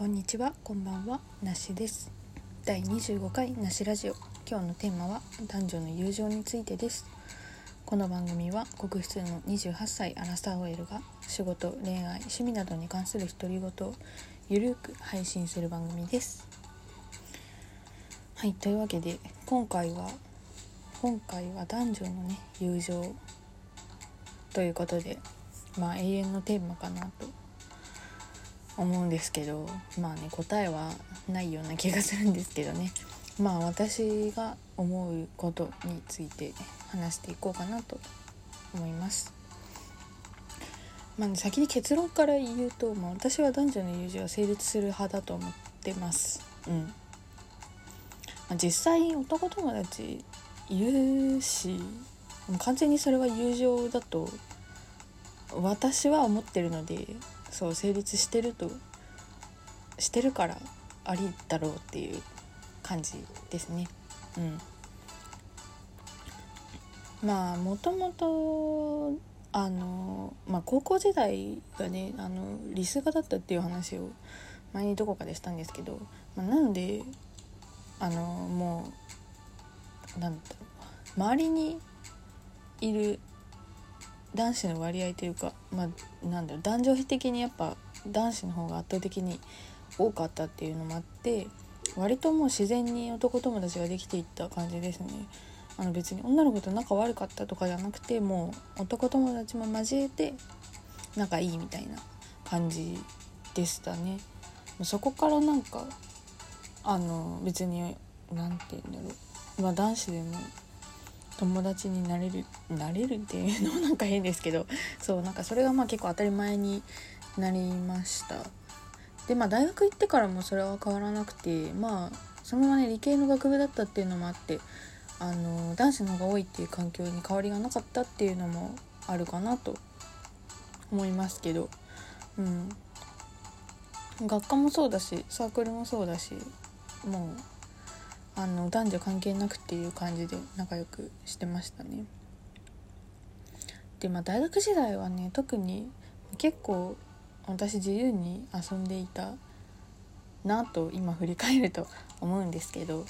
こんにちは、こんばんは、なしです。第25回なしラジオ。今日のテーマは男女の友情についてです。この番組は国出の28歳アラサー OL が仕事、恋愛、趣味などに関する独り言をゆるく配信する番組です。はい、というわけで今回は今回は男女のね友情ということで、まあ永遠のテーマかなと思うんですけどまあね答えはないような気がするんですけどねまあ私が思うことについて話していこうかなと思います。まあね、先に結論から言うと、まあ、私は男女の友情は成立する派だと思ってます。うんまあ、実際男友達いるしもう完全にそれは友情だと私は思ってるのでそう成立してるとしてるからありだろうっていう感じですね。うん。まあもともとあのまあ高校時代がねあのリス画だったっていう話を前にどこかでしたんですけど、まあ、なのであのもうなんだろう周りにいる男子の割合というか、まあ、なんだろう男女比的にやっぱ男子の方が圧倒的に多かったっていうのもあって割ともう自然に男友達ができていった感じですね。あの別に女の子と仲悪かったとかじゃなくてもう男友達も交えて仲いいみたいな感じでしたね。そこからなんかあの別に何て言うんだろう、まあ、男子でも友達になれるなれるっていうのもなんか変ですけど そうなんかそれがまあ結構当たり前になりました。でまあ大学行ってからもそれは変わらなくてまあそのままね理系の学部だったっていうのもあってあの男子の方が多いっていう環境に変わりがなかったっていうのもあるかなと思いますけどうん。学科もそうだしサークルもそうだしもうあの男女関係なくっていう感じで仲良くしてましたね。でまあ大学時代はね特に結構私自由に遊んでいたなと今振り返ると思うんですけど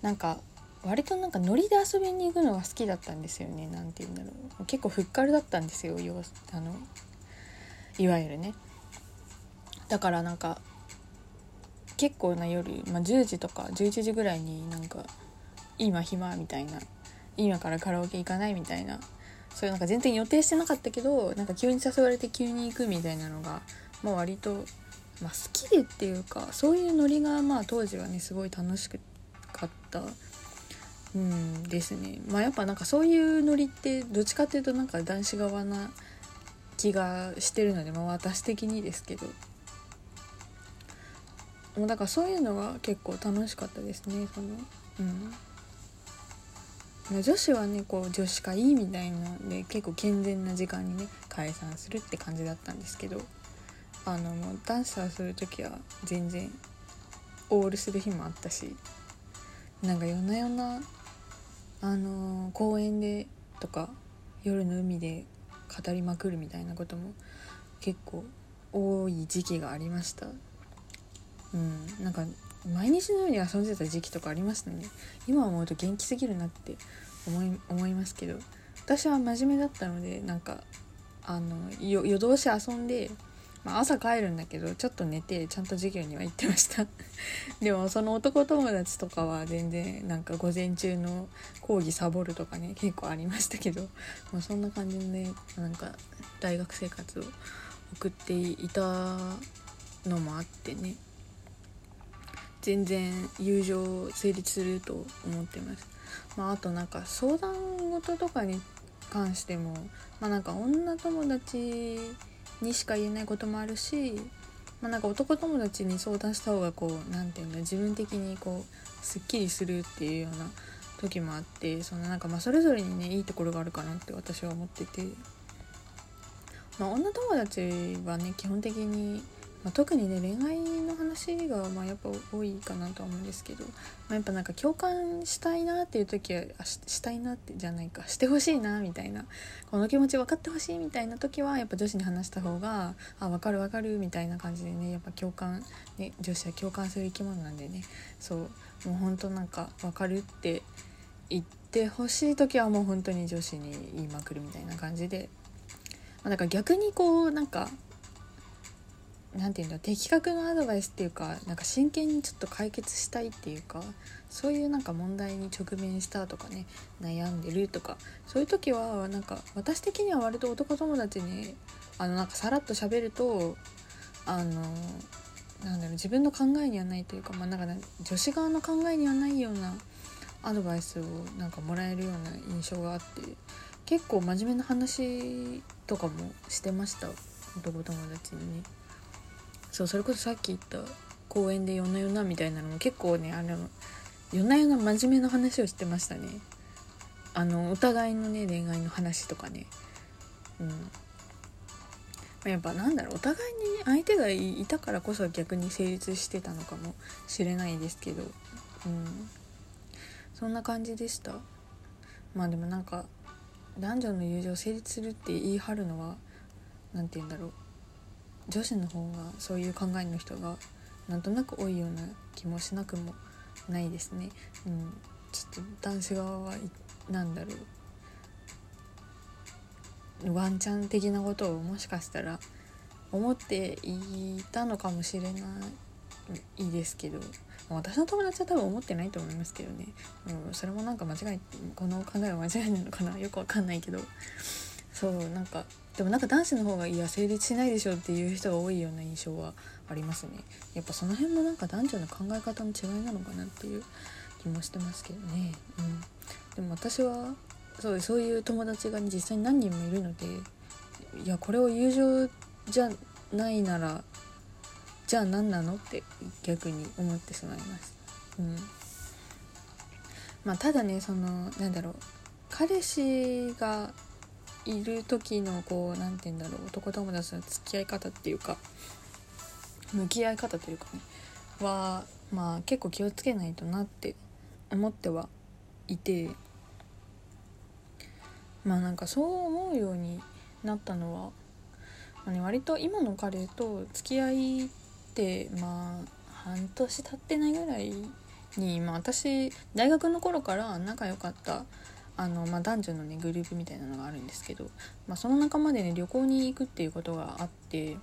なんか割となんかノリで遊びに行くのが好きだったんですよね。何て言うんだろう。結構ふっかるだったんですよ。あのいわゆるね。だからなんか結構な夜、まあ、10時とか11時ぐらいになんか今暇みたいな今からカラオケ行かないみたいなそういうなんか全然予定してなかったけどなんか急に誘われて急に行くみたいなのが、まあ、割と、まあ、好きでっていうかそういうノリがまあ当時はねすごい楽しかったうんですね。まあやっぱなんかそういうノリってどっちかっていうとなんか男子側な気がしてるので、まあ、私的にですけど。もうだからそういうのが結構楽しかったですねそのうん。女子はねこう女子会みたいなで結構健全な時間にね解散するって感じだったんですけどあのもうダンサーする時は全然オールする日もあったしなんか夜な夜なあのー公園でとか夜の海で語りまくるみたいなことも結構多い時期がありました。うん。なんか毎日のように遊んでた時期とかありましたね。今思うと元気すぎるなって思い思いますけど。私は真面目だったのでなんかあの夜通し遊んで、まあ、朝帰るんだけどちょっと寝てちゃんと授業には行ってました。でもその男友達とかは全然なんか午前中の講義サボるとかね結構ありましたけど、まあ、そんな感じのねなんか大学生活を送っていたのもあってね。全然友情成立すると思ってます。まあ、あとなんか相談事とかに関しても、まあ、なんか女友達にしか言えないこともあるし、まあ、なんか男友達に相談した方がこう何て言うんだ自分的にこうすっきりするっていうような時もあってそのなんかまそれぞれにねいいところがあるかなって私は思ってて、まあ、女友達はね基本的にまあ、特にね恋愛の話がまあやっぱ多いかなとは思うんですけど、まあ、やっぱなんか共感したいなっていう時はししたいなってじゃないかしてほしいなみたいなこの気持ち分かってほしいみたいな時はやっぱ女子に話した方があ分かる分かるみたいな感じでねやっぱ共感、ね、女子は共感する生き物なんでねそうもうほんとなんか分かるって言ってほしい時はもう本当に女子に言いまくるみたいな感じで、まあ、だから逆にこうなんか何て言うんだ的確なアドバイスっていうかなんか真剣にちょっと解決したいっていうかそういうなんか問題に直面したとかね悩んでるとかそういう時はなんか私的には割と男友達にあのなんかさらっと喋るとあのなんだろう自分の考えにはないというか,、まあ、なんか女子側の考えにはないようなアドバイスをなんかもらえるような印象があって結構真面目な話とかもしてました男友達にね。そうそれこそさっき言った公園で夜な夜なみたいなのも結構ねあの夜な夜な真面目な話をしてましたね。あのお互いのね恋愛の話とかね。うん。やっぱなんだろうお互いに相手がいたからこそ逆に成立してたのかもしれないですけど。うん。そんな感じでした。まあでもなんか男女の友情成立するって言い張るのは何て言うんだろう。女子の方がそういう考えの人がなんとなく多いような気もしなくもないですね。うん、ちょっと男子側は何だろう。ワンチャン的なことをもしかしたら思っていたのかもしれないですけど私の友達は多分思ってないと思いますけどね、うん、それもなんか間違いこの考えは間違いなのかな。よくわかんないけど。そうなんかでもなんか男子の方がいや成立しないでしょっていう人が多いような印象はありますね。やっぱその辺もなんか男女の考え方の違いなのかなっていう気もしてますけどね。うん。でも私はそうそういう友達が実際に何人もいるのでいやこれを友情じゃないならじゃあ何なのって逆に思ってしまいます。うん。まあただねそのなんだろう。彼氏がいる時のこう何て言うんだろう男友達の付き合い方っていうか向き合い方というかねはまあ結構気をつけないとなって思ってはいてまあなんかそう思うようになったのは、まあね、割と今の彼と付き合いってまあ半年経ってないぐらいに、まあ、私大学の頃から仲良かったあの、まあ、男女のねグループみたいなのがあるんですけど、まあ、その仲間でね旅行に行くっていうことがあって、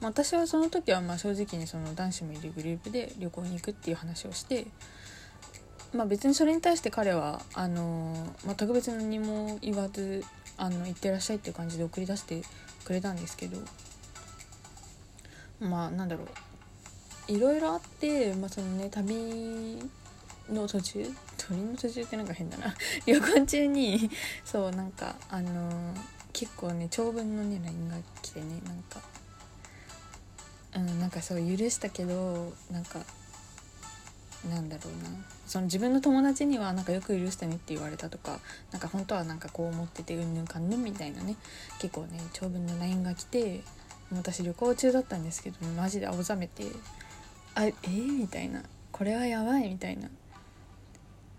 まあ、私はその時はまあ正直にその男子もいるグループで旅行に行くっていう話をして、まあ、別にそれに対して彼はあの、ま、特別何も言わずあの行ってらっしゃいっていう感じで送り出してくれたんですけどまあなんだろう。いろいろあって、まあ、そのね旅の途中鳥の途中ってなんか変だな。旅行中にそうなんかあのー、結構ね長文のね LINE が来てねなんかうんなんかそう許したけどなんかなんだろうな。その自分の友達にはなんかよく許してねって言われたとかなんか本当はなんかこう思っててうんぬんかんぬんみたいなね結構ね長文の LINE が来て私旅行中だったんですけどマジで青ざめてあえー、みたいな。これはやばいみたいな。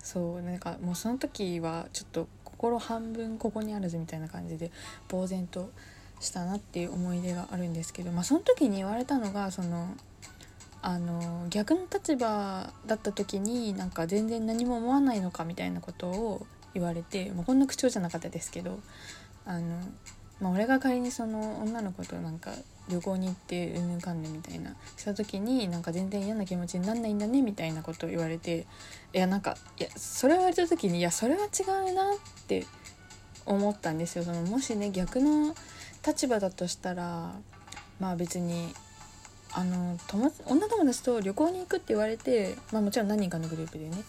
そうなんかもうその時はちょっと心半分ここにあるぜみたいな感じで呆然としたなっていう思い出があるんですけど、まあ、その時に言われたのがそのあの逆の立場だった時になんか全然何も思わないのかみたいなことを言われて、まあ、こんな口調じゃなかったですけどあの、まあ、俺が仮にその女の子となんか旅行に行ってうんぬんかんぬんみたいなした時になんか全然嫌な気持ちになんないんだねみたいなことを言われていやなんかいやそれを言われた時にいやそれは違うなって思ったんですよ。そのもしね逆の立場だとしたらまあ別にあの友女友達と旅行に行くって言われて、まあ、もちろん何人かのグループでね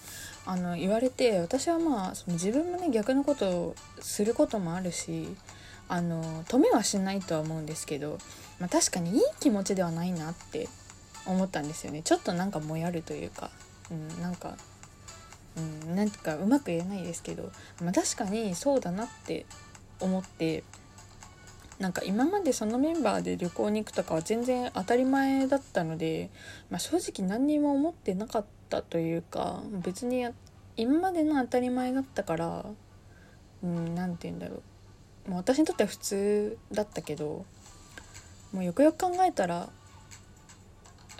あの言われて私はまあその自分もね逆のことをすることもあるしあの止めはしないとは思うんですけどまあ、確かにいい気持ちではないなって思ったんですよね。ちょっとなんかもやるというか、うん、なんか、うん、なんかうまく言えないですけど、まあ、確かにそうだなって思ってなんか今までそのメンバーで旅行に行くとかは全然当たり前だったので、まあ、正直何にも思ってなかったというか別に今までの当たり前だったからうん何て言うんだろう。もう私にとっては普通だったけどもうよくよく考えたら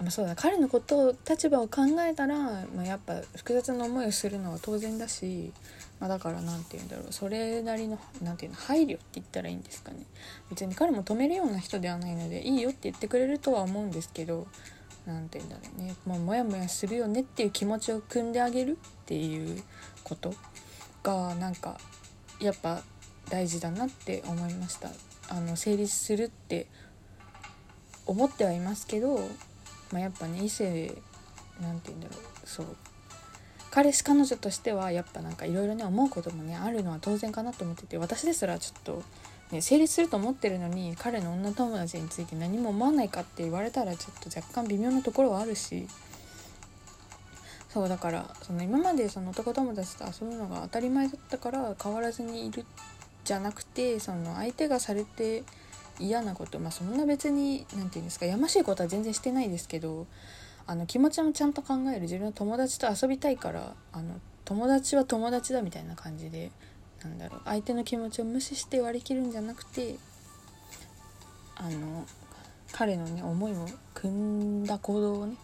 まあ、そうだ彼のことを立場を考えたら、まあ、やっぱ複雑な思いをするのは当然だし、まあ、だから何て言うんだろうそれなりの何て言うの配慮って言ったらいいんですかね。別に彼も止めるような人ではないのでいいよって言ってくれるとは思うんですけど何て言うんだろうね。もうモヤモヤするよねっていう気持ちを汲んであげるっていうことがなんかやっぱ大事だなって思いました。あの成立するって思ってはいますけどまあ、やっぱね異性なんて言うんだろうそう。彼氏彼女としてはやっぱなんかいろいろね思うこともねあるのは当然かなと思ってて私ですらちょっと、ね、成立すると思ってるのに彼の女友達について何も思わないかって言われたらちょっと若干微妙なところはあるし。そうだからその今までその男友達と遊ぶのが当たり前だったから変わらずにいるじゃなくてその相手がされて嫌なことまあそんな別に何て言うんですかやましいことは全然してないですけどあの気持ちもちゃんと考える。自分の友達と遊びたいからあの友達は友達だみたいな感じでなんだろう相手の気持ちを無視して割り切るんじゃなくてあの彼のね思いを汲んだ行動をね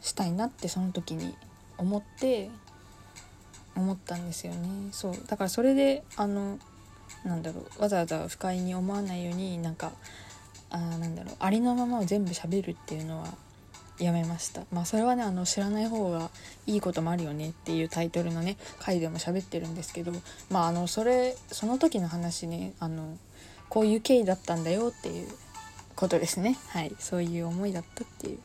したいなってその時に思って思ったんですよね。そう。だからそれであのなんだろうわざわざ不快に思わないようになんかあなんだろうありのままを全部しゃべるっていうのはやめました。まあそれはねあの知らない方がいいこともあるよねっていうタイトルのね回でも喋ってるんですけどまああのそれその時の話ねあのこういう経緯だったんだよっていうことですね。はい。そういう思いだったっていう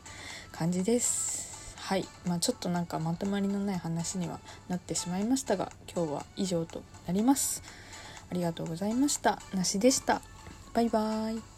感じです。はい。まあちょっとなんかまとまりのない話にはなってしまいましたが今日は以上となります。ありがとうございました。なしでした。バイバーイ。